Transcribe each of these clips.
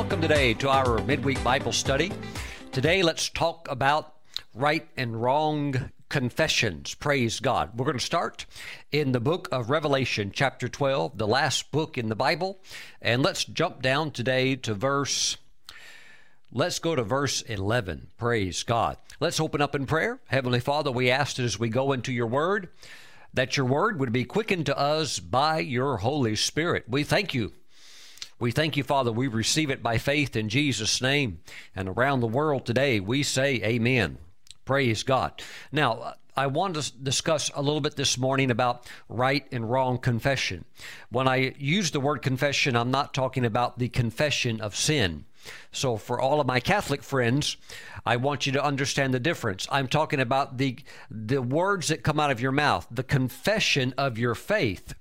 Welcome today to our midweek Bible study. Today, let's talk about right and wrong confessions. Praise God. We're going to start in the book of Revelation, chapter 12, the last book in the Bible. And let's jump down today to verse. Let's go to verse 11. Praise God. Let's open up in prayer. Heavenly Father, we ask that as we go into your word, that your word would be quickened to us by your Holy Spirit. We thank you we thank you, Father. We receive it by faith in Jesus' name. And around the world today, we say amen. Praise God. Now, I want to discuss a little bit this morning about right and wrong confession. When I use the word confession, I'm not talking about the confession of sin. So, for all of my Catholic friends, I want you to understand the difference. I'm talking about the, the words that come out of your mouth, the confession of your faith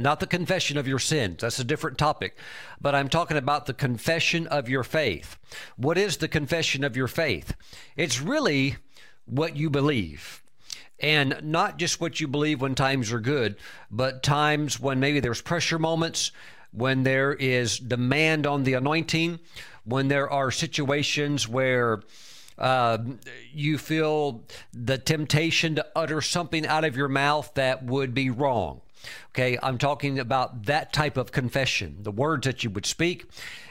not the confession of your sins. That's a different topic. But I'm talking about the confession of your faith. What is the confession of your faith? It's really what you believe. And not just what you believe when times are good, but times when maybe there's pressure moments, when there is demand on the anointing, when there are situations where uh, you feel the temptation to utter something out of your mouth that would be wrong. Okay, I'm talking about that type of confession, the words that you would speak.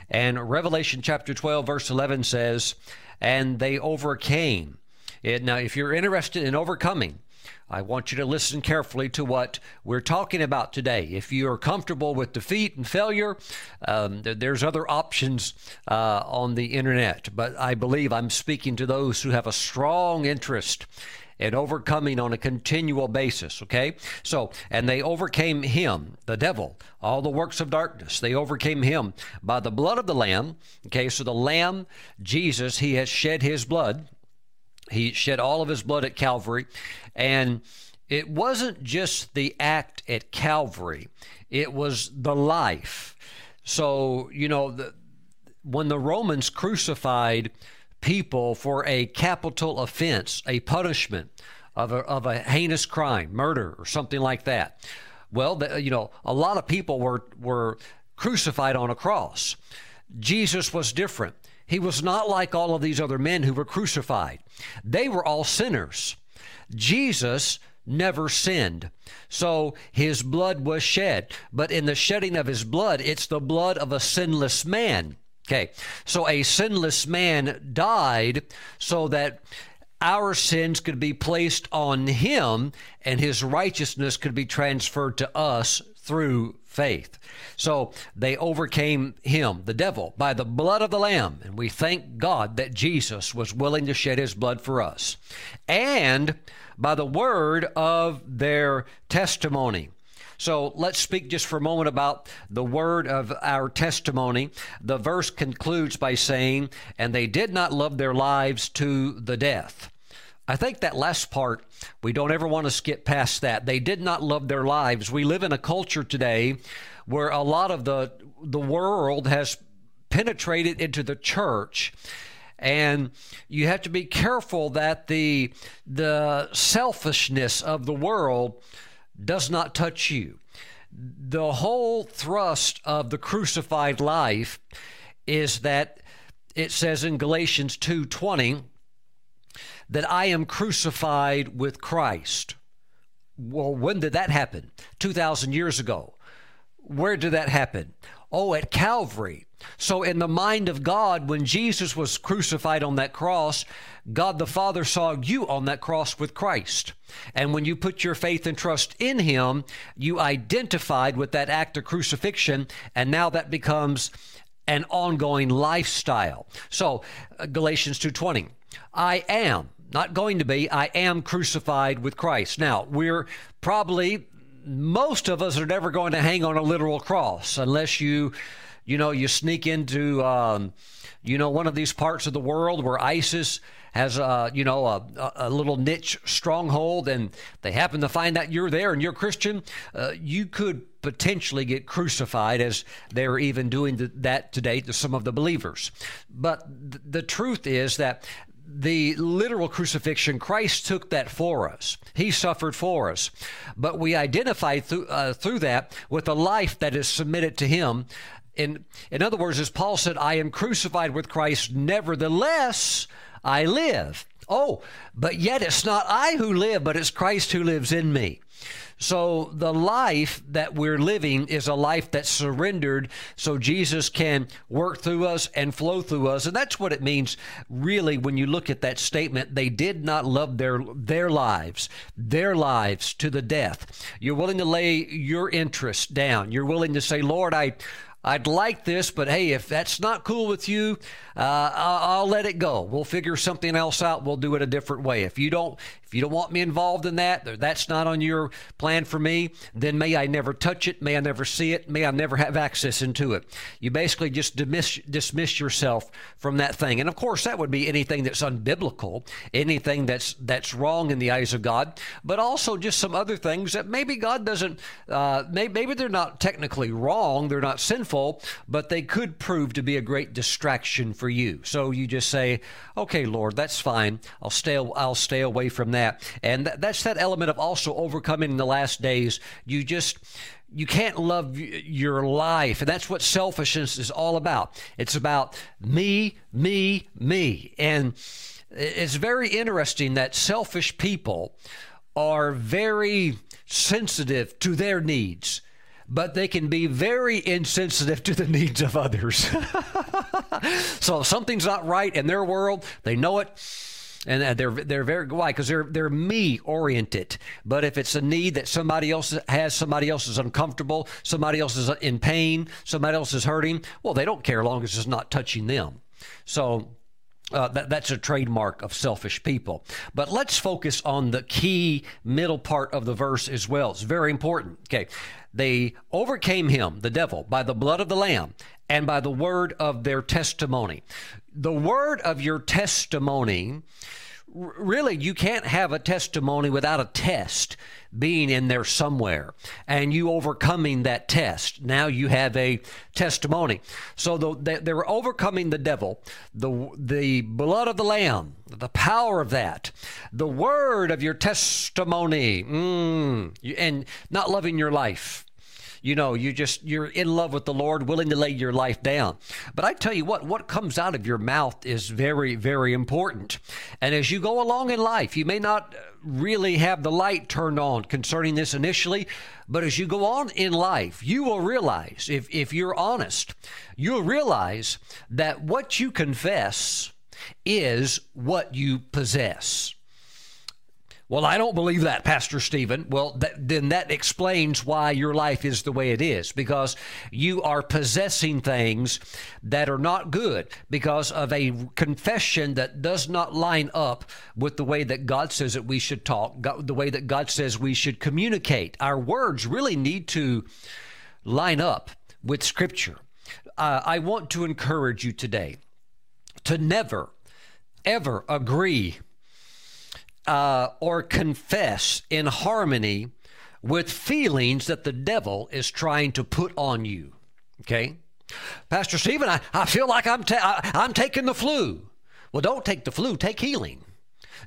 And Revelation chapter 12, verse 11 says, And they overcame. It, now, if you're interested in overcoming, I want you to listen carefully to what we're talking about today. If you are comfortable with defeat and failure, um, there's other options uh, on the internet. But I believe I'm speaking to those who have a strong interest and overcoming on a continual basis. Okay? So, and they overcame him, the devil, all the works of darkness. They overcame him by the blood of the Lamb. Okay? So the Lamb, Jesus, he has shed his blood. He shed all of his blood at Calvary. And it wasn't just the act at Calvary, it was the life. So, you know, the, when the Romans crucified people for a capital offense, a punishment of a, of a heinous crime, murder or something like that. Well, the, you know, a lot of people were, were crucified on a cross. Jesus was different. He was not like all of these other men who were crucified. They were all sinners. Jesus never sinned. So his blood was shed. But in the shedding of his blood, it's the blood of a sinless man. Okay, so a sinless man died so that our sins could be placed on him and his righteousness could be transferred to us through faith. So they overcame him, the devil, by the blood of the Lamb. And we thank God that Jesus was willing to shed his blood for us. And by the word of their testimony. So let's speak just for a moment about the word of our testimony. The verse concludes by saying, And they did not love their lives to the death. I think that last part, we don't ever want to skip past that. They did not love their lives. We live in a culture today where a lot of the, the world has penetrated into the church and you have to be careful that the the selfishness of the world does not touch you. The whole thrust of the crucified life is that it says in Galatians 2:20 that I am crucified with Christ. Well, when did that happen? 2000 years ago. Where did that happen? Oh, at Calvary. So, in the mind of God, when Jesus was crucified on that cross, God the Father saw you on that cross with Christ. And when you put your faith and trust in Him, you identified with that act of crucifixion, and now that becomes an ongoing lifestyle. So, uh, Galatians 2:20, I am not going to be, I am crucified with Christ. Now, we're probably most of us are never going to hang on a literal cross unless you you know, you sneak into, um, you know, one of these parts of the world where ISIS has, a, you know, a, a little niche stronghold and they happen to find out you're there and you're Christian, uh, you could potentially get crucified as they're even doing that today to some of the believers. But th- the truth is that the literal crucifixion, Christ took that for us. He suffered for us. But we identify through, uh, through that with a life that is submitted to Him in, in other words, as Paul said, I am crucified with Christ, nevertheless I live. Oh, but yet it's not I who live, but it's Christ who lives in me. So the life that we're living is a life that's surrendered so Jesus can work through us and flow through us. And that's what it means really when you look at that statement. They did not love their their lives, their lives to the death. You're willing to lay your interests down. You're willing to say, Lord, I I'd like this, but hey, if that's not cool with you, uh, I'll, I'll, let it go. We'll figure something else out. We'll do it a different way. If you don't, if you don't want me involved in that, that's not on your plan for me, then may I never touch it. May I never see it. May I never have access into it. You basically just dismiss, dismiss yourself from that thing. And of course, that would be anything that's unbiblical, anything that's that's wrong in the eyes of God, but also just some other things that maybe God doesn't. Uh, maybe, maybe they're not technically wrong. They're not sinful, but they could prove to be a great distraction for you. So you just say, "Okay, Lord, that's fine. I'll stay. I'll stay away from that." And th- that's that element of also overcoming in the last days. You just you can't love your life, and that's what selfishness is all about. It's about me, me, me, and it's very interesting that selfish people are very sensitive to their needs but they can be very insensitive to the needs of others. so if something's not right in their world, they know it and they're they're very why because they're they're me oriented. But if it's a need that somebody else has, somebody else is uncomfortable, somebody else is in pain, somebody else is hurting. Well, they don't care as long as it's not touching them. So uh, that, that's a trademark of selfish people. But let's focus on the key middle part of the verse as well. It's very important. Okay. They overcame him, the devil, by the blood of the Lamb and by the word of their testimony. The word of your testimony really you can't have a testimony without a test being in there somewhere and you overcoming that test. Now you have a testimony. So the, they, were overcoming the devil the the blood of the lamb the power of that the word of your testimony. Mm, and not loving your life you know, you just you're in love with the Lord, willing to lay your life down. But I tell you what, what comes out of your mouth is very, very important. And as you go along in life, you may not really have the light turned on concerning this initially, but as you go on in life, you will realize, if, if you're honest, you'll realize that what you confess is what you possess. Well, I don't believe that, Pastor Stephen. Well, that, then that explains why your life is the way it is because you are possessing things that are not good because of a confession that does not line up with the way that God says that we should talk, the way that God says we should communicate. Our words really need to line up with Scripture. Uh, I want to encourage you today to never, ever agree uh, or confess in harmony with feelings that the devil is trying to put on you. Okay? Pastor Stephen, I, I feel like I'm, ta- I, I'm taking the flu. Well, don't take the flu, take healing.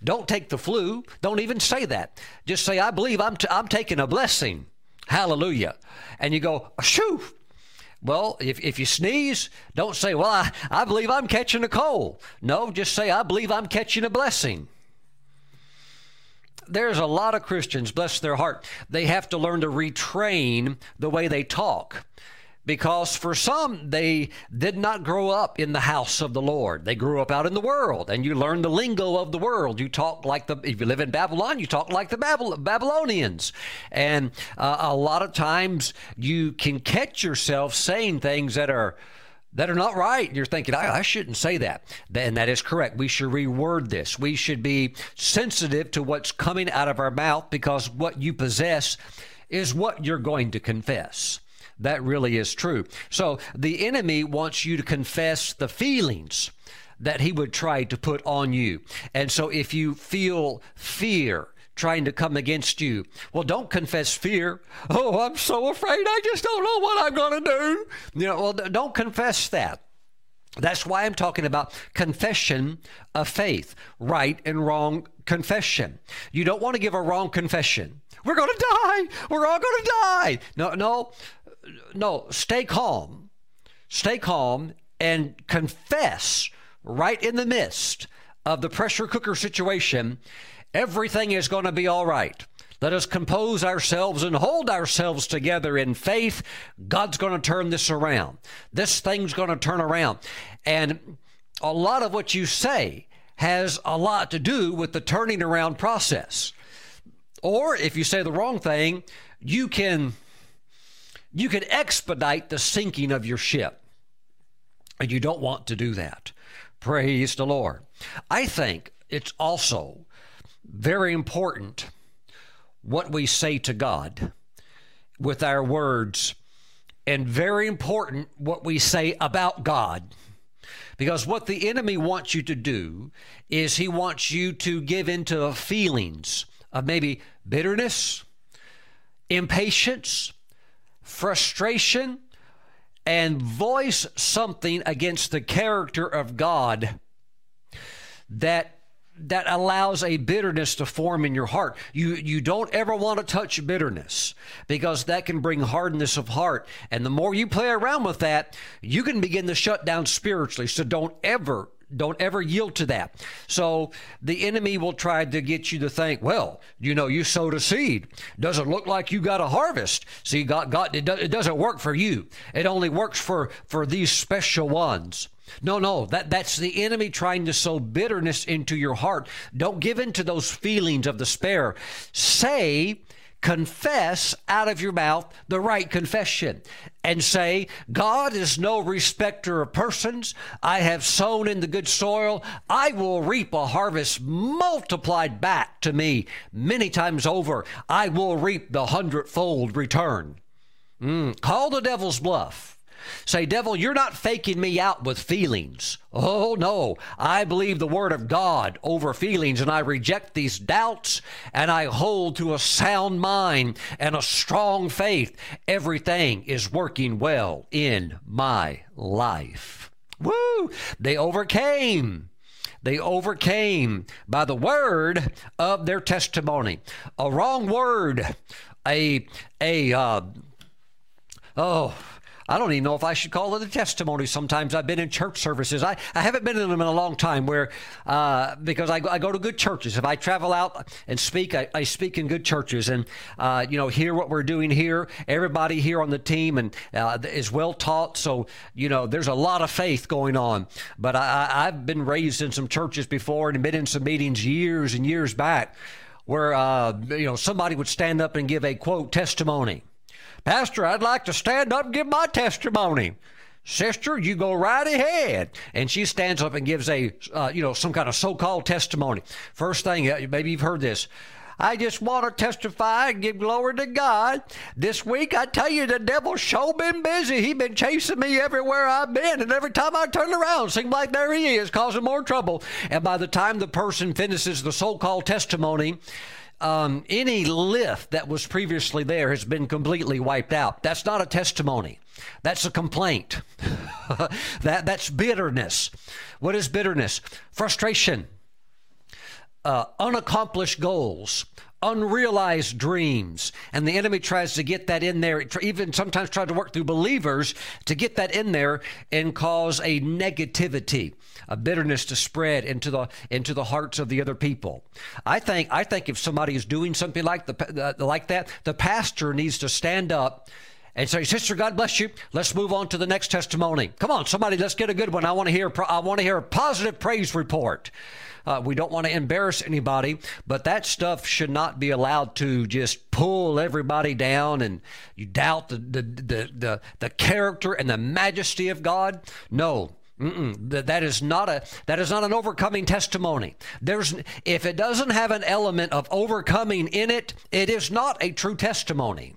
Don't take the flu. Don't even say that. Just say, I believe I'm, t- I'm taking a blessing. Hallelujah. And you go, shoo. Well, if, if you sneeze, don't say, well, I, I believe I'm catching a cold. No, just say, I believe I'm catching a blessing there's a lot of Christians, bless their heart, they have to learn to retrain the way they talk. Because for some, they did not grow up in the house of the Lord. They grew up out in the world, and you learn the lingo of the world. You talk like the, if you live in Babylon, you talk like the Babylonians. And uh, a lot of times you can catch yourself saying things that are that are not right. You're thinking, I, I, shouldn't say that. And that is correct. We should reword this. We should be sensitive to what's coming out of our mouth because what you possess is what you're going to confess. That really is true. So the enemy wants you to confess the feelings that he would try to put on you. And so if you feel fear, trying to come against you. Well, don't confess fear. Oh, I'm so afraid. I just don't know what I'm going to do. You know, well, don't confess that. That's why I'm talking about confession of faith, right and wrong confession. You don't want to give a wrong confession. We're going to die. We're all going to die. No, no, no. Stay calm. stay calm and confess right in the midst of the pressure cooker situation, everything is going to be all right. Let us compose ourselves and hold ourselves together in faith. God's going to turn this around. This thing's going to turn around. And a lot of what you say has a lot to do with the turning around process. Or if you say the wrong thing, you can you can expedite the sinking of your ship. And you don't want to do that. Praise the Lord. I think it's also very important what we say to God with our words, and very important what we say about God. Because what the enemy wants you to do is he wants you to give into feelings of maybe bitterness, impatience, frustration, and voice something against the character of God that that allows a bitterness to form in your heart. You you don't ever want to touch bitterness because that can bring hardness of heart. And the more you play around with that, you can begin to shut down spiritually. So don't ever don't ever yield to that. So the enemy will try to get you to think, well, you know, you sowed a seed. Doesn't look like you got a harvest. See, God, God, it, do, it doesn't work for you. It only works for for these special ones. No, no, that, that's the enemy trying to sow bitterness into your heart. Don't give in to those feelings of despair. Say, confess out of your mouth the right confession and say, God is no respecter of persons. I have sown in the good soil. I will reap a harvest multiplied back to me many times over. I will reap the hundredfold return. Mm. Call the devil's bluff. Say, devil, you're not faking me out with feelings. Oh, no. I believe the word of God over feelings, and I reject these doubts, and I hold to a sound mind and a strong faith. Everything is working well in my life. Woo! They overcame. They overcame by the word of their testimony. A wrong word, a, a, uh, oh, I don't even know if I should call it a testimony. Sometimes I've been in church services. I, I haven't been in them in a long time where, uh, because I, I, go to good churches. If I travel out and speak, I, I speak in good churches and, uh, you know, hear what we're doing here. Everybody here on the team and uh, is well taught. So, you know, there's a lot of faith going on. But I, I've been raised in some churches before and been in some meetings years and years back where, uh, you know, somebody would stand up and give a quote testimony Pastor, I'd like to stand up and give my testimony. Sister, you go right ahead. And she stands up and gives a, uh, you know, some kind of so-called testimony. First thing, uh, maybe you've heard this. I just want to testify and give glory to God. This week, I tell you, the devil's sure been busy. He been chasing me everywhere I've been, and every time I turn around, seems like there he is, causing more trouble. And by the time the person finishes the so-called testimony, um, any lift that was previously there has been completely wiped out. That's not a testimony. That's a complaint. that that's bitterness. What is bitterness? Frustration. Uh, unaccomplished goals, unrealized dreams. And the enemy tries to get that in there, even sometimes try to work through believers to get that in there and cause a negativity, a bitterness to spread into the into the hearts of the other people. I think I think if somebody is doing something like the uh, like that, the pastor needs to stand up and say, "Sister, God bless you. Let's move on to the next testimony. Come on, somebody, let's get a good one. I want to hear. I want to hear a positive praise report." Uh, we don't want to embarrass anybody, but that stuff should not be allowed to just pull everybody down and you doubt the, the, the, the, the character and the majesty of God. No. That is not a that is not an overcoming testimony. There's if it doesn't have an element of overcoming in it, it is not a true testimony.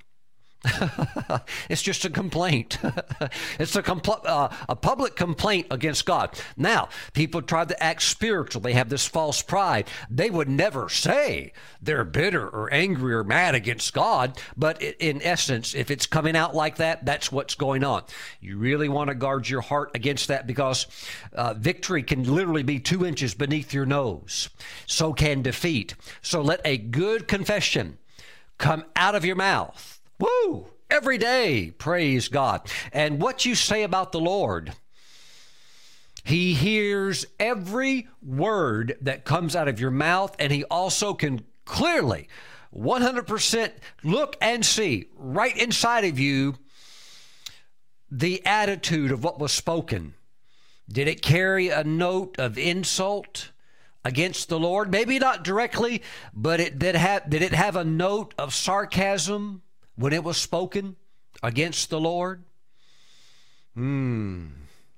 it's just a complaint. it's a, compl- uh, a public complaint against God. Now, people try to act spiritual. They have this false pride. They would never say they're bitter or angry or mad against God, but in essence, if it's coming out like that, that's what's going on. You really want to guard your heart against that because uh, victory can literally be two inches beneath your nose. So can defeat. So let a good confession come out of your mouth Woo! every day. Praise God. And what you say about the Lord, He hears every word that comes out of your mouth, and He also can clearly, 100% look and see right inside of you the attitude of what was spoken. Did it carry a note of insult? against the Lord? Maybe not directly, but it did have did it have a note of sarcasm when it was spoken against the Lord? Hmm.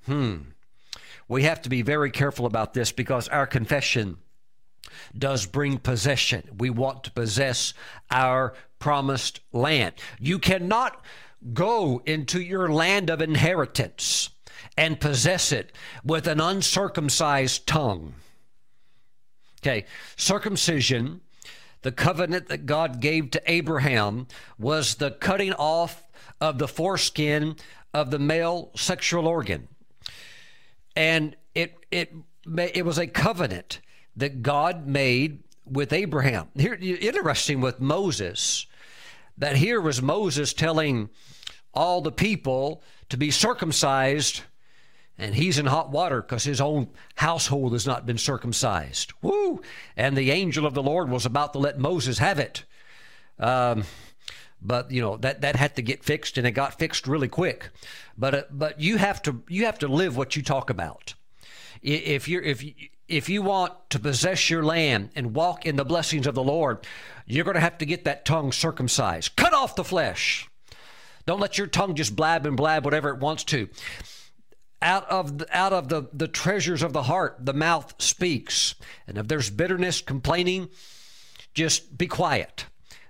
Hmm. We have to be very careful about this because our confession does bring possession. We want to possess our promised land. You cannot go into your land of inheritance and possess it with an uncircumcised tongue. Okay, circumcision, the covenant that God gave to Abraham, was the cutting off of the foreskin of the male sexual organ. And it, it, it was a covenant that God made with Abraham. Here, interesting with Moses, that here was Moses telling all the people to be circumcised and he's in hot water because his own household has not been circumcised. Woo! And the angel of the Lord was about to let Moses have it. Um, but you know that that had to get fixed, and it got fixed really quick. But uh, but you have to you have to live what you talk about. If you're if if you want to possess your land and walk in the blessings of the Lord, you're going to have to get that tongue circumcised. Cut off the flesh. Don't let your tongue just blab and blab whatever it wants to out of out of the, the treasures of the heart the mouth speaks. And if there's bitterness complaining just be quiet.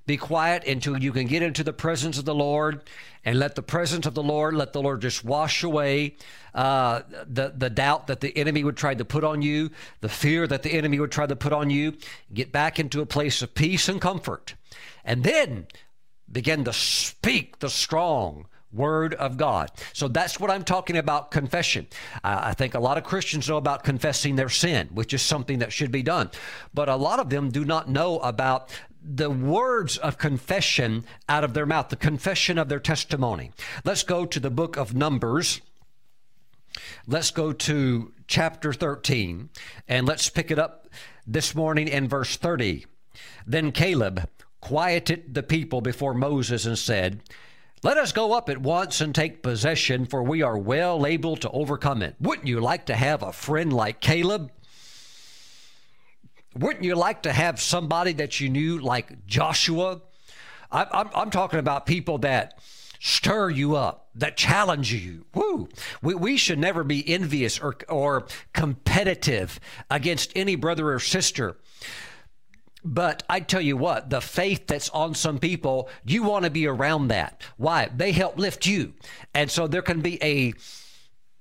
Be quiet until you can get into the presence of the lord and let the presence of the lord let the lord just wash away uh, the, the doubt that the enemy would try to put on you the fear that the enemy would try to put on you. Get back into a place of peace and comfort. And then begin to speak the strong Word of God. So that's what I'm talking about confession. Uh, I think a lot of Christians know about confessing their sin, which is something that should be done. But a lot of them do not know about the words of confession out of their mouth, the confession of their testimony. Let's go to the book of Numbers. Let's go to chapter 13 and let's pick it up this morning in verse 30. Then Caleb quieted the people before Moses and said, let us go up at once and take possession, for we are well able to overcome it. Wouldn't you like to have a friend like Caleb? Wouldn't you like to have somebody that you knew like Joshua? I'm, I'm, talking about people that stir you up, that challenge you. Woo! We, we should never be envious or, or competitive against any brother or sister. But I tell you what, the faith that's on some people, you want to be around that. Why? They help lift you. And so there can be a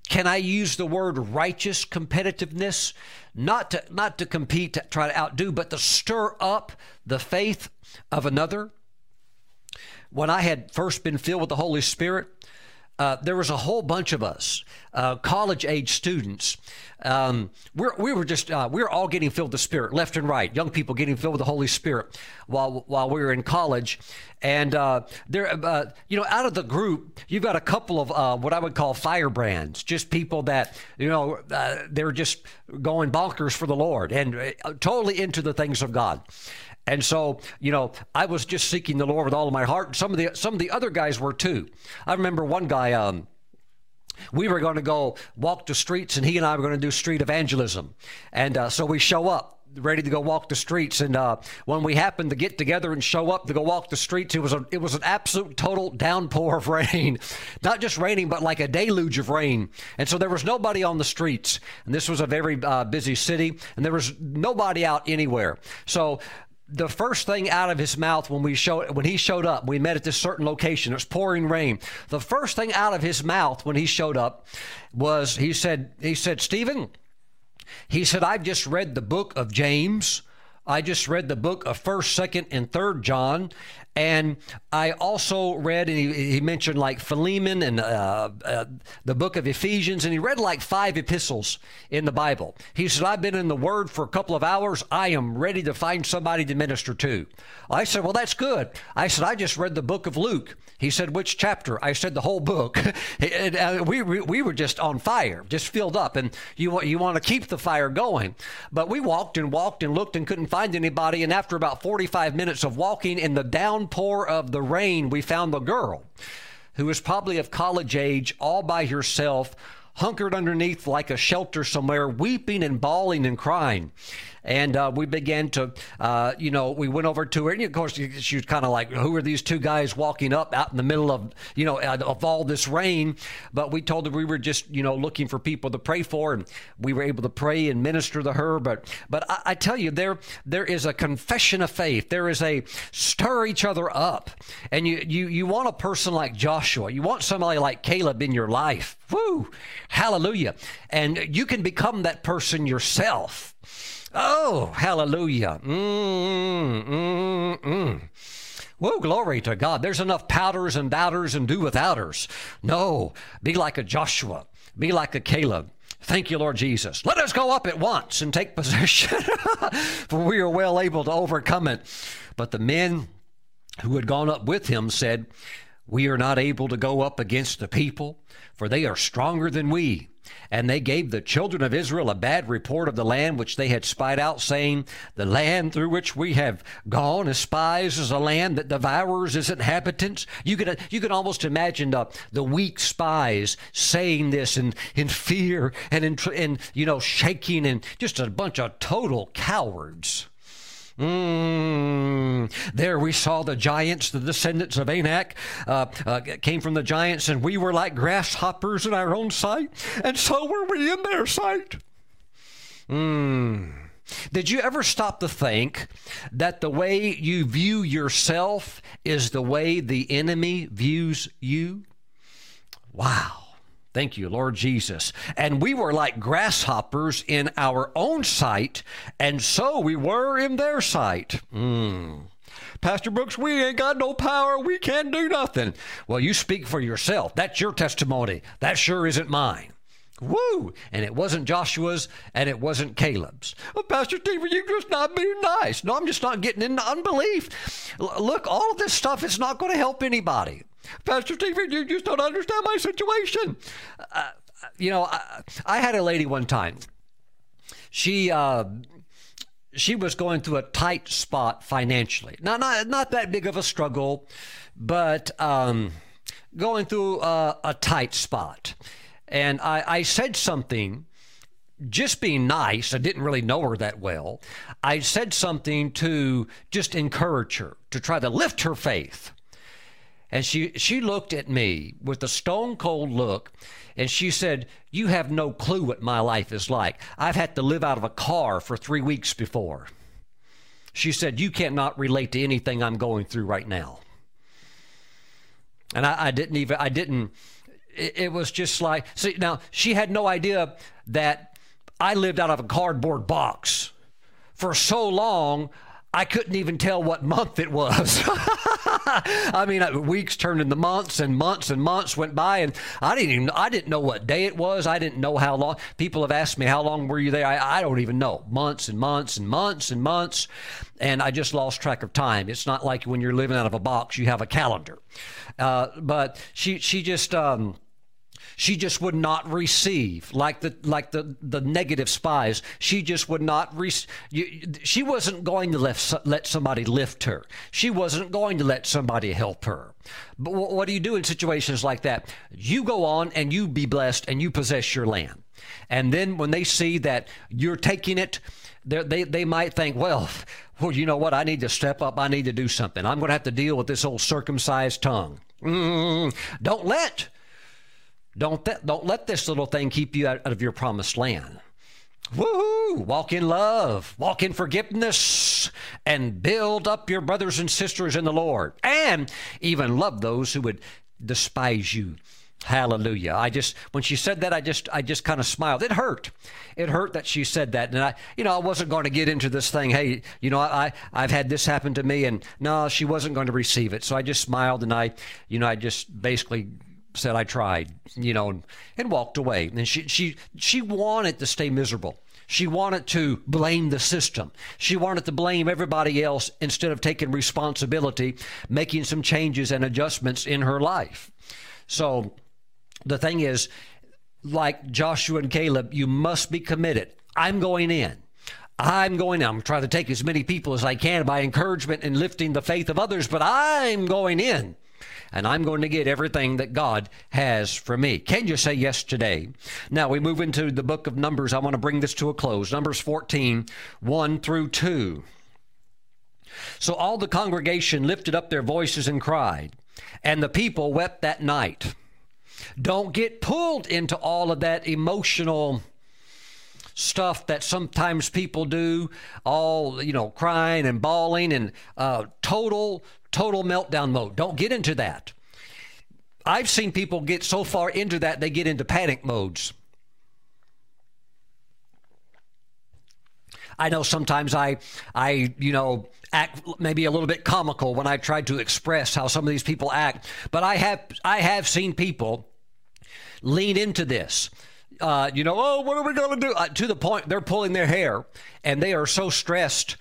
can I use the word righteous competitiveness? Not to not to compete, to try to outdo, but to stir up the faith of another. When I had first been filled with the Holy Spirit, uh, there was a whole bunch of us, uh, college age students. Um, we're, we were just, uh, we were all getting filled with the Spirit, left and right. Young people getting filled with the Holy Spirit while, while we were in college. And uh, there, uh, you know, out of the group, you've got a couple of uh, what I would call firebrands, just people that, you know, they're just going bonkers for the Lord and totally into the things of God. And so, you know, I was just seeking the Lord with all of my heart. Some of the some of the other guys were too. I remember one guy. Um, we were going to go walk the streets, and he and I were going to do street evangelism. And uh, so we show up, ready to go walk the streets. And uh, when we happened to get together and show up to go walk the streets, it was a, it was an absolute total downpour of rain, not just raining, but like a deluge of rain. And so there was nobody on the streets. And this was a very uh, busy city, and there was nobody out anywhere. So the first thing out of his mouth when we showed when he showed up, we met at this certain location. It was pouring rain. The first thing out of his mouth when he showed up was he said he said Stephen, he said I've just read the book of James I just read the book of 1st, 2nd, and 3rd John. And I also read, and he, he mentioned like Philemon and uh, uh, the book of Ephesians, and he read like five epistles in the Bible. He said, I've been in the Word for a couple of hours. I am ready to find somebody to minister to. I said, Well, that's good. I said, I just read the book of Luke. He said, Which chapter? I said, The whole book. and, uh, we, we were just on fire, just filled up. And you, you want to keep the fire going. But we walked and walked and looked and couldn't find anybody. And after about 45 minutes of walking in the downpour of the rain, we found the girl who was probably of college age, all by herself, hunkered underneath like a shelter somewhere, weeping and bawling and crying and uh, we began to, uh, you know, we went over to her, and of course she was kind of like, "Who are these two guys walking up out in the middle of, you know, of all this rain?" But we told her we were just, you know, looking for people to pray for, and we were able to pray and minister to her. But, but I, I tell you, there, there is a confession of faith. There is a stir each other up, and you, you, you want a person like Joshua. You want somebody like Caleb in your life. Woo! Hallelujah! And you can become that person yourself. Oh, hallelujah. Mm, mm, mm. Whoa, glory to God. There's enough powders and doubters and do withouters. No, be like a Joshua, be like a Caleb. Thank you, Lord Jesus. Let us go up at once and take possession, for we are well able to overcome it. But the men who had gone up with him said, We are not able to go up against the people, for they are stronger than we. And they gave the children of Israel a bad report of the land which they had spied out, saying, The land through which we have gone as spies is a land that devours its inhabitants. You could, you could almost imagine the, the weak spies saying this in, in fear and in, in, you know, shaking and just a bunch of total cowards. Mm. There we saw the giants, the descendants of Anak, uh, uh, came from the giants, and we were like grasshoppers in our own sight, and so were we in their sight. Mm. Did you ever stop to think that the way you view yourself is the way the enemy views you? Wow. Thank you, Lord Jesus. And we were like grasshoppers in our own sight, and so we were in their sight. Mm. Pastor Brooks, we ain't got no power. We can't do nothing. Well, you speak for yourself. That's your testimony. That sure isn't mine. Woo! And it wasn't Joshua's and it wasn't Caleb's. Well, Pastor Stephen, you're just not being nice. No, I'm just not getting into unbelief. L- look, all of this stuff is not going to help anybody. Pastor Stephen, you just don't understand my situation. Uh, you know, I, I, had a lady one time. She uh, she was going through a tight spot financially. Not not not that big of a struggle, but um, going through a, a tight spot. And I, I said something just being nice, I didn't really know her that well. I said something to just encourage her, to try to lift her faith. And she, she looked at me with a stone cold look and she said, You have no clue what my life is like. I've had to live out of a car for three weeks before. She said, You cannot relate to anything I'm going through right now. And I, I didn't even, I didn't, it, it was just like, see, now she had no idea that I lived out of a cardboard box for so long. I couldn't even tell what month it was. I mean, uh, weeks turned into months, and months and months went by, and I didn't even I didn't know what day it was. I didn't know how long. People have asked me how long were you there. I, I don't even know. Months and months and months and months, and I just lost track of time. It's not like when you're living out of a box, you have a calendar. Uh, but she she just. Um, she just would not receive like the like the the negative spies. She just would not re- you, she wasn't going to let, let somebody lift her. She wasn't going to let somebody help her. But what do you do in situations like that? You go on and you be blessed and you possess your land. And then when they see that you're taking it they, they might think well well you know what? I need to step up. I need to do something. I'm going to have to deal with this old circumcised tongue. Mm, don't let don't, th- don't let this little thing keep you out, out of your promised land. Woohoo! Walk in love, walk in forgiveness, and build up your brothers and sisters in the Lord. And even love those who would despise you Hallelujah. I just when she said that I just I just kind of smiled. It hurt. It hurt that she said that. And I you know, I wasn't going to get into this thing, hey, you know, I I've had this happen to me and no, she wasn't going to receive it. So I just smiled and I you know, I just basically said I tried, you know, and, and walked away. And she she she wanted to stay miserable. She wanted to blame the system. She wanted to blame everybody else instead of taking responsibility, making some changes and adjustments in her life. So the thing is, like Joshua and Caleb, you must be committed. I'm going in. I'm going in. I'm trying to take as many people as I can by encouragement and lifting the faith of others, but I'm going in and I'm going to get everything that God has for me. Can you say yes today? Now we move into the book of Numbers. I want to bring this to a close. Numbers 14, 1 through 2. So all the congregation lifted up their voices and cried, and the people wept that night. Don't get pulled into all of that emotional stuff that sometimes people do, all, you know, crying and bawling and uh, total, total meltdown mode. Don't get into that. I've seen people get so far into that they get into panic modes. I know sometimes I, I, you know, act maybe a little bit comical when I try to express how some of these people act, but I have, I have seen people lean into this uh, you know, oh, what are we going to do? Uh, to the point they're pulling their hair and they are so stressed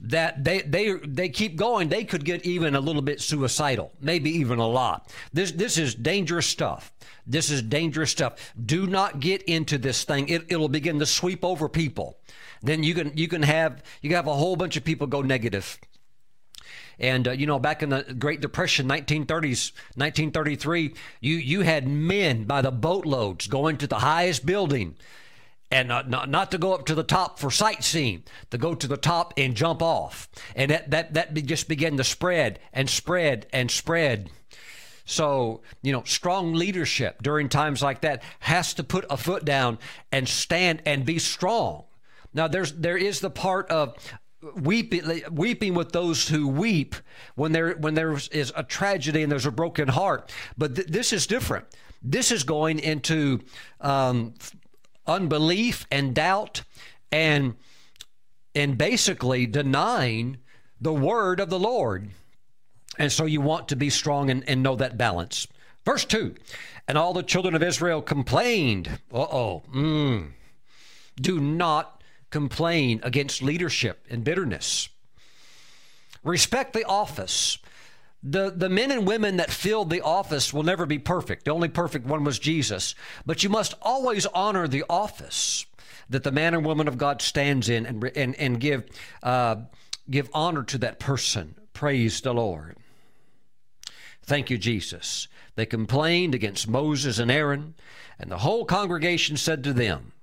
that they they they keep going. They could get even a little bit suicidal, maybe even a lot. This this is dangerous stuff. This is dangerous stuff. Do not get into this thing. It, it'll begin to sweep over people. Then you can you can have you can have a whole bunch of people go negative. And uh, you know, back in the Great Depression, 1930s, 1933, you you had men by the boatloads going to the highest building, and not, not, not to go up to the top for sightseeing, to go to the top and jump off, and that that that just began to spread and spread and spread. So, you know, strong leadership during times like that has to put a foot down and stand and be strong. Now, there's there is the part of weeping, weeping with those who weep when there when there is a tragedy and there's a broken heart. But th- this is different. This is going into um, unbelief and doubt, and and basically denying the word of the Lord. And so you want to be strong and, and know that balance. Verse two, and all the children of Israel complained. Uh oh. Mm, do not complain against leadership and bitterness. Respect the office. The, the men and women that filled the office will never be perfect. The only perfect one was Jesus. But you must always honor the office that the man and woman of God stands in and, and, and give, uh, give honor to that person. Praise the Lord. Thank you, Jesus. They complained against Moses and Aaron, and the whole congregation said to them,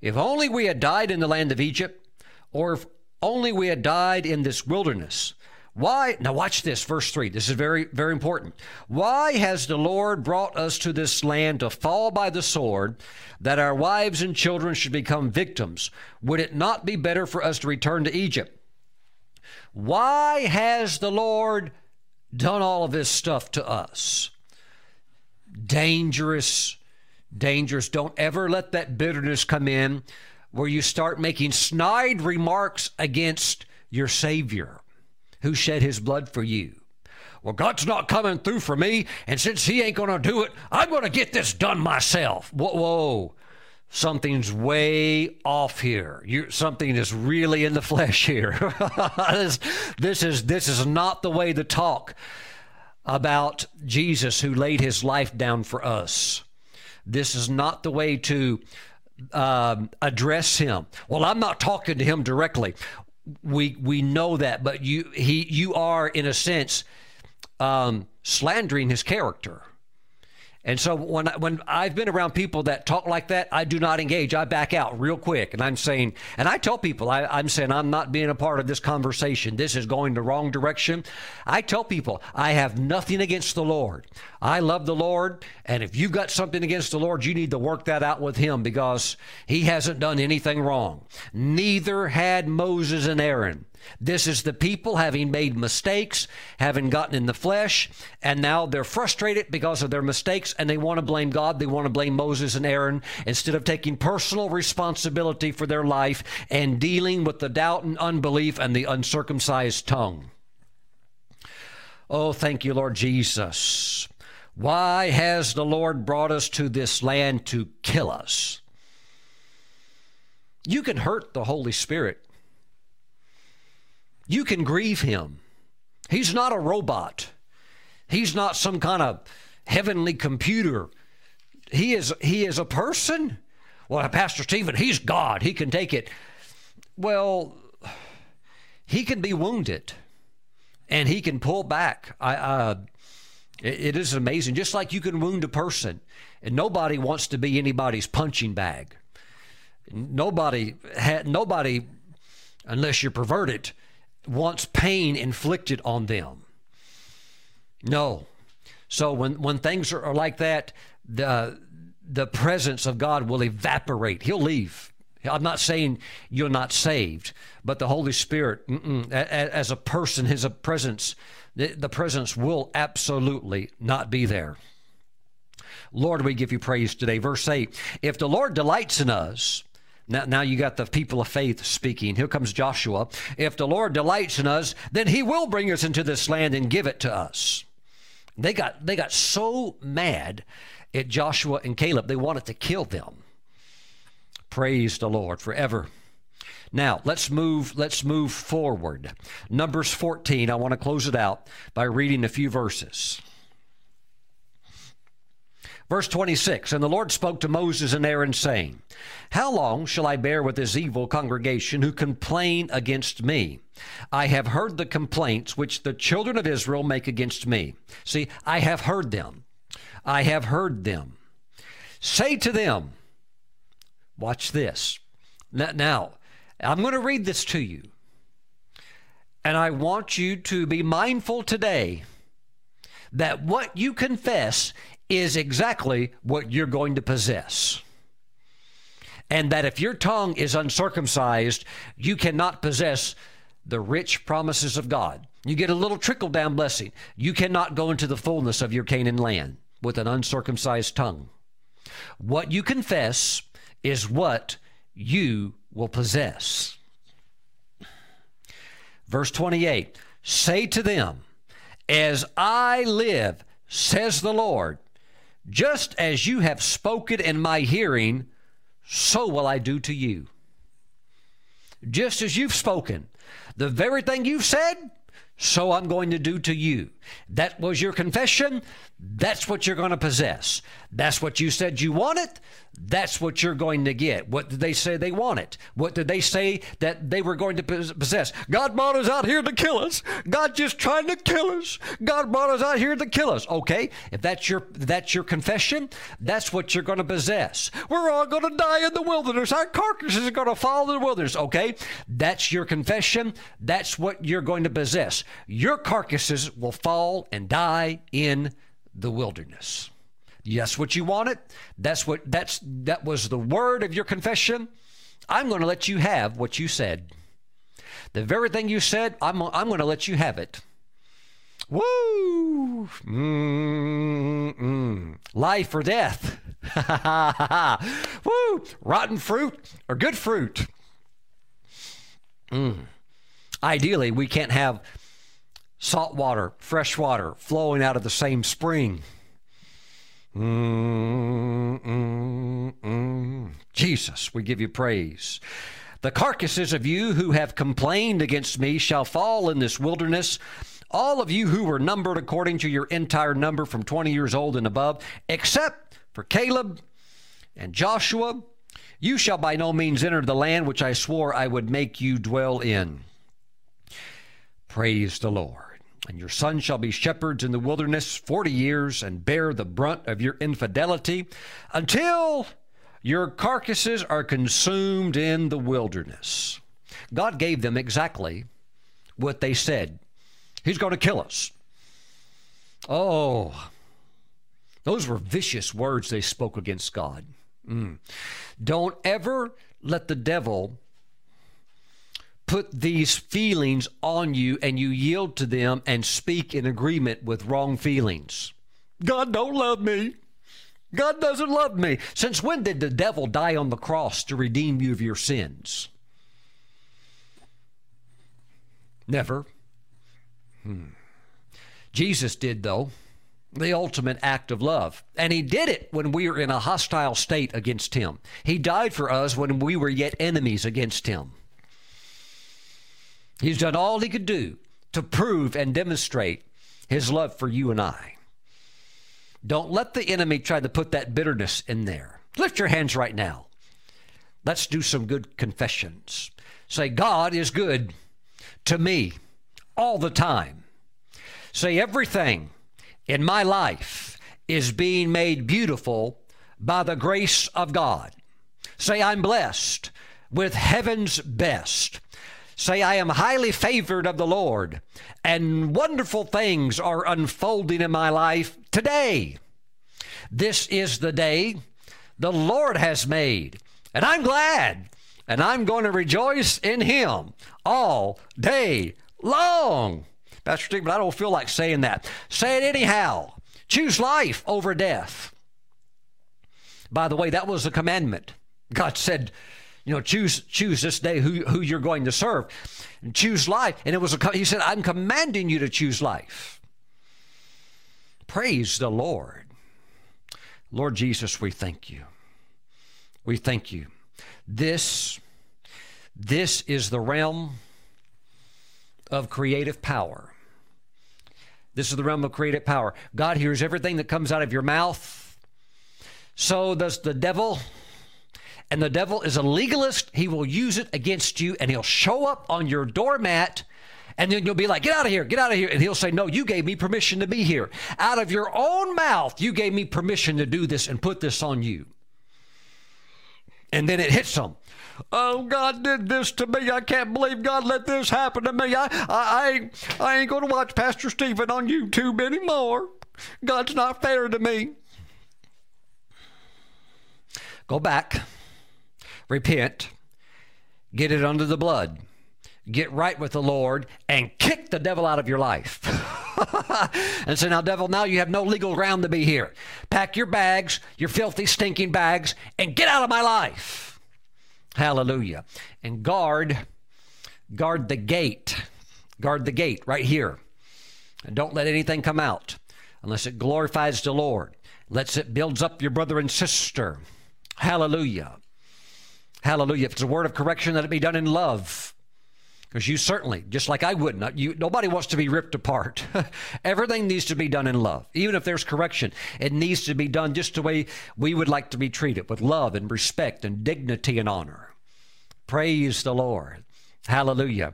if only we had died in the land of Egypt, or if only we had died in this wilderness. Why? Now, watch this, verse 3. This is very, very important. Why has the Lord brought us to this land to fall by the sword, that our wives and children should become victims? Would it not be better for us to return to Egypt? Why has the Lord done all of this stuff to us? Dangerous dangerous. Don't ever let that bitterness come in where you start making snide remarks against your Savior who shed his blood for you. Well, God's not coming through for me, and since He ain't going to do it, I'm going to get this done myself. Whoa, whoa. Something's way off here. You, something is really in the flesh here. this, this is this is not the way to talk about Jesus who laid His life down for us. This is not the way to um, address him. Well, I'm not talking to him directly. We we know that, but you he you are in a sense um, slandering his character. And so when when I've been around people that talk like that, I do not engage. I back out real quick, and I'm saying, and I tell people, I, I'm saying I'm not being a part of this conversation. This is going the wrong direction. I tell people I have nothing against the Lord. I love the Lord, and if you've got something against the Lord, you need to work that out with Him because He hasn't done anything wrong. Neither had Moses and Aaron. This is the people having made mistakes, having gotten in the flesh, and now they're frustrated because of their mistakes and they want to blame God. They want to blame Moses and Aaron instead of taking personal responsibility for their life and dealing with the doubt and unbelief and the uncircumcised tongue. Oh, thank you, Lord Jesus. Why has the Lord brought us to this land to kill us? You can hurt the Holy Spirit you can grieve him. He's not a robot. He's not some kind of heavenly computer. He is he is a person. Well, Pastor Stephen, he's God. He can take it. Well, he can be wounded, and he can pull back. I, uh, it, it is amazing. Just like you can wound a person, and nobody wants to be anybody's punching bag. Nobody, nobody, unless you're perverted, wants pain inflicted on them. No. So when, when things are, like that, the, the presence of God will evaporate. He'll leave. I'm not saying you're not saved, but the Holy Spirit, as a person, His presence, the presence will absolutely not be there. Lord, we give you praise today. Verse 8 If the Lord delights in us, now, now you got the people of faith speaking. Here comes Joshua. If the Lord delights in us, then he will bring us into this land and give it to us. They got, they got so mad at Joshua and Caleb, they wanted to kill them. Praise the Lord forever. Now, let's move let's move forward. Numbers 14. I want to close it out by reading a few verses. Verse 26 And the Lord spoke to Moses and Aaron, saying, How long shall I bear with this evil congregation who complain against me? I have heard the complaints which the children of Israel make against me. See, I have heard them. I have heard them. Say to them, Watch this. Now, I'm going to read this to you. And I want you to be mindful today that what you confess is exactly what you're going to possess. And that if your tongue is uncircumcised, you cannot possess the rich promises of God. You get a little trickle down blessing. You cannot go into the fullness of your Canaan land with an uncircumcised tongue. What you confess is what you will possess. Verse 28 Say to them, As I live, says the Lord, just as you have spoken in my hearing, so will I do to you. Just as you've spoken, the very thing you've said, so I'm going to do to you. That was your confession. That's what you're going to possess. That's what you said you wanted. That's what you're going to get. What did they say they wanted? What did they say that they were going to possess? God brought us out here to kill us. God just trying to kill us. God brought us out here to kill us. Okay, if that's your that's your confession, that's what you're going to possess. We're all going to die in the wilderness. Our carcasses are going to fall in the wilderness. Okay, that's your confession. That's what you're going to possess. Your carcasses will fall and die in the wilderness. Yes, what you wanted. That's what that's that was the word of your confession. I'm going to let you have what you said. The very thing you said, I'm I'm going to let you have it. Woo! Mm-mm. Life or death. Woo! Rotten fruit or good fruit. Mm. Ideally, we can't have salt water, fresh water flowing out of the same spring. Jesus, we give you praise. The carcasses of you who have complained against me shall fall in this wilderness. All of you who were numbered according to your entire number from 20 years old and above, except for Caleb and Joshua, you shall by no means enter the land which I swore I would make you dwell in. Praise the Lord. And your sons shall be shepherds in the wilderness forty years and bear the brunt of your infidelity until your carcasses are consumed in the wilderness. God gave them exactly what they said. He's going to kill us. Oh, those were vicious words they spoke against God. Mm. Don't ever let the devil put these feelings on you and you yield to them and speak in agreement with wrong feelings. God don't love me. God doesn't love me. Since when did the devil die on the cross to redeem you of your sins? Never. Hmm. Jesus did, though, the ultimate act of love. And he did it when we were in a hostile state against him. He died for us when we were yet enemies against him. He's done all he could do to prove and demonstrate his love for you and I. Don't let the enemy try to put that bitterness in there. Lift your hands right now. Let's do some good confessions. Say, God is good to me all the time. Say, everything in my life is being made beautiful by the grace of God. Say, I'm blessed with heaven's best. Say, I am highly favored of the Lord, and wonderful things are unfolding in my life today. This is the day the Lord has made, and I'm glad, and I'm going to rejoice in Him all day long. Pastor Stephen, I don't feel like saying that. Say it anyhow. Choose life over death. By the way, that was a commandment. God said, you know, choose choose this day who, who you're going to serve. And choose life. And it was a he said, I'm commanding you to choose life. Praise the Lord. Lord Jesus, we thank you. We thank you. This this is the realm of creative power. This is the realm of creative power. God hears everything that comes out of your mouth. So does the devil and the devil is a legalist, he will use it against you and he'll show up on your doormat. And then you'll be like, get out of here, get out of here. And he'll say, no, you gave me permission to be here. Out of your own mouth, you gave me permission to do this and put this on you. And then it hits them. Oh, God did this to me. I can't believe God let this happen to me. I, I, I, I ain't going to watch Pastor Stephen on YouTube anymore. God's not fair to me. Go back repent, get it under the blood, get right with the Lord, and kick the devil out of your life. and say, Now, devil, now you have no legal ground to be here. Pack your bags, your filthy, stinking bags, and get out of my life. Hallelujah. And guard, guard the gate. Guard the gate right here. And don't let anything come out unless it glorifies the Lord. Lets it builds up your brother and sister. Hallelujah. Hallelujah. If it's a word of correction, let it be done in love. Because you certainly, just like I wouldn't, you, nobody wants to be ripped apart. Everything needs to be done in love. Even if there's correction, it needs to be done just the way we would like to be treated with love and respect and dignity and honor. Praise the Lord. Hallelujah.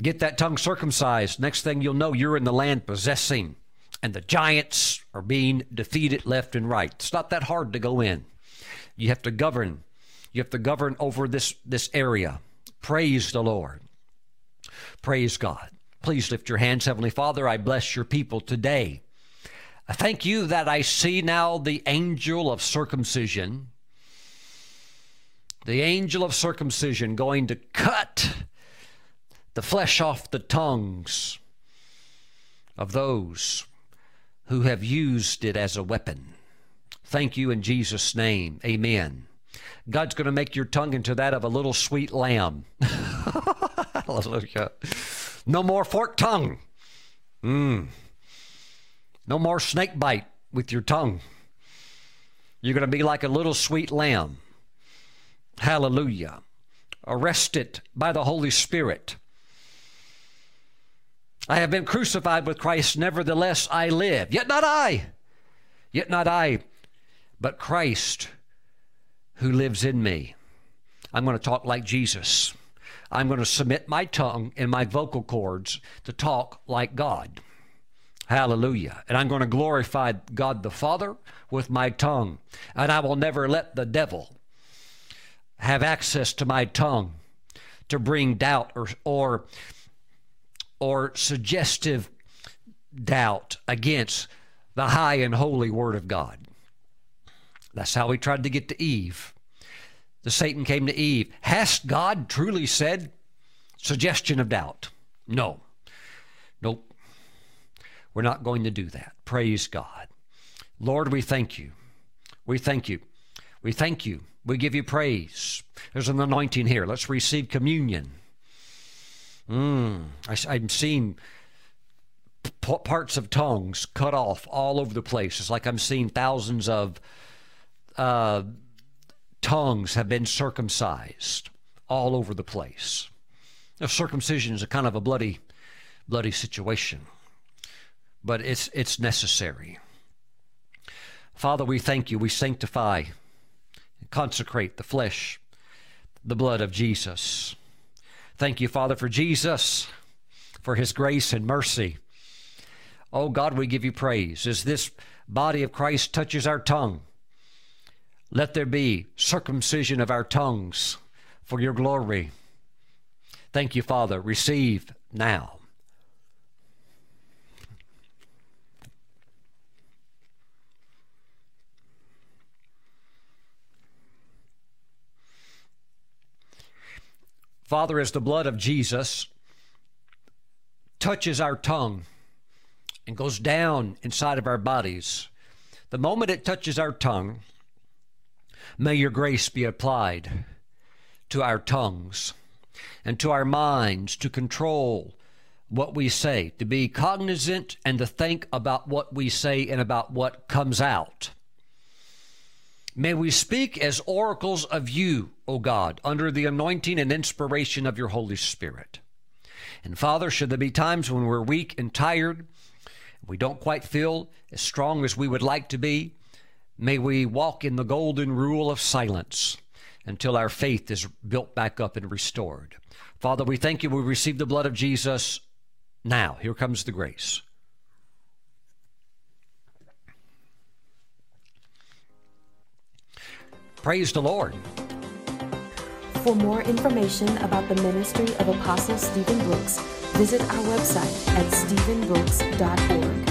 Get that tongue circumcised. Next thing you'll know, you're in the land possessing, and the giants are being defeated left and right. It's not that hard to go in. You have to govern you have to govern over this, this area. Praise the Lord. Praise God. Please lift your hands, Heavenly Father. I bless your people today. I thank you that I see now the angel of circumcision, the angel of circumcision going to cut the flesh off the tongues of those who have used it as a weapon. Thank you in Jesus' name. Amen. God's going to make your tongue into that of a little sweet lamb. Hallelujah. No more forked tongue. Mm. No more snake bite with your tongue. You're going to be like a little sweet lamb. Hallelujah. Arrested by the Holy Spirit. I have been crucified with Christ, nevertheless I live. Yet not I. Yet not I, but Christ who lives in me. I'm going to talk like Jesus. I'm going to submit my tongue and my vocal cords to talk like God. Hallelujah. And I'm going to glorify God the Father with my tongue. And I will never let the devil have access to my tongue to bring doubt or, or, or suggestive doubt against the high and holy Word of God. That's how he tried to get to Eve. The Satan came to Eve. Hast God truly said, suggestion of doubt. No. Nope. We're not going to do that. Praise God. Lord, we thank you. We thank you. We thank you. We give you praise. There's an anointing here. Let's receive communion. Mm, I, I'm seeing p- parts of tongues cut off all over the place. It's like I'm seeing thousands of uh, tongues have been circumcised all over the place. Now, circumcision is a kind of a bloody, bloody situation, but it's it's necessary. Father, we thank you. We sanctify, consecrate the flesh, the blood of Jesus. Thank you, Father, for Jesus, for his grace and mercy. Oh God, we give you praise. As this body of Christ touches our tongue, let there be circumcision of our tongues for your glory. Thank you, Father. Receive now. Father, as the blood of Jesus touches our tongue and goes down inside of our bodies, the moment it touches our tongue, may your grace be applied to our tongues and to our minds to control what we say, to be cognizant and to think about what we say and about what comes out. May we speak as oracles of you, O God, under the anointing and inspiration of your Holy Spirit. And Father, should there be times when we're weak and tired, we don't quite feel as strong as we would like to be, may we walk in the golden rule of silence until our faith is built back up and restored. Father, we thank you. We receive the blood of Jesus now. Here comes the grace. Praise the Lord. For more information about the ministry of Apostle Stephen Brooks, visit our website at stephenbrooks.org.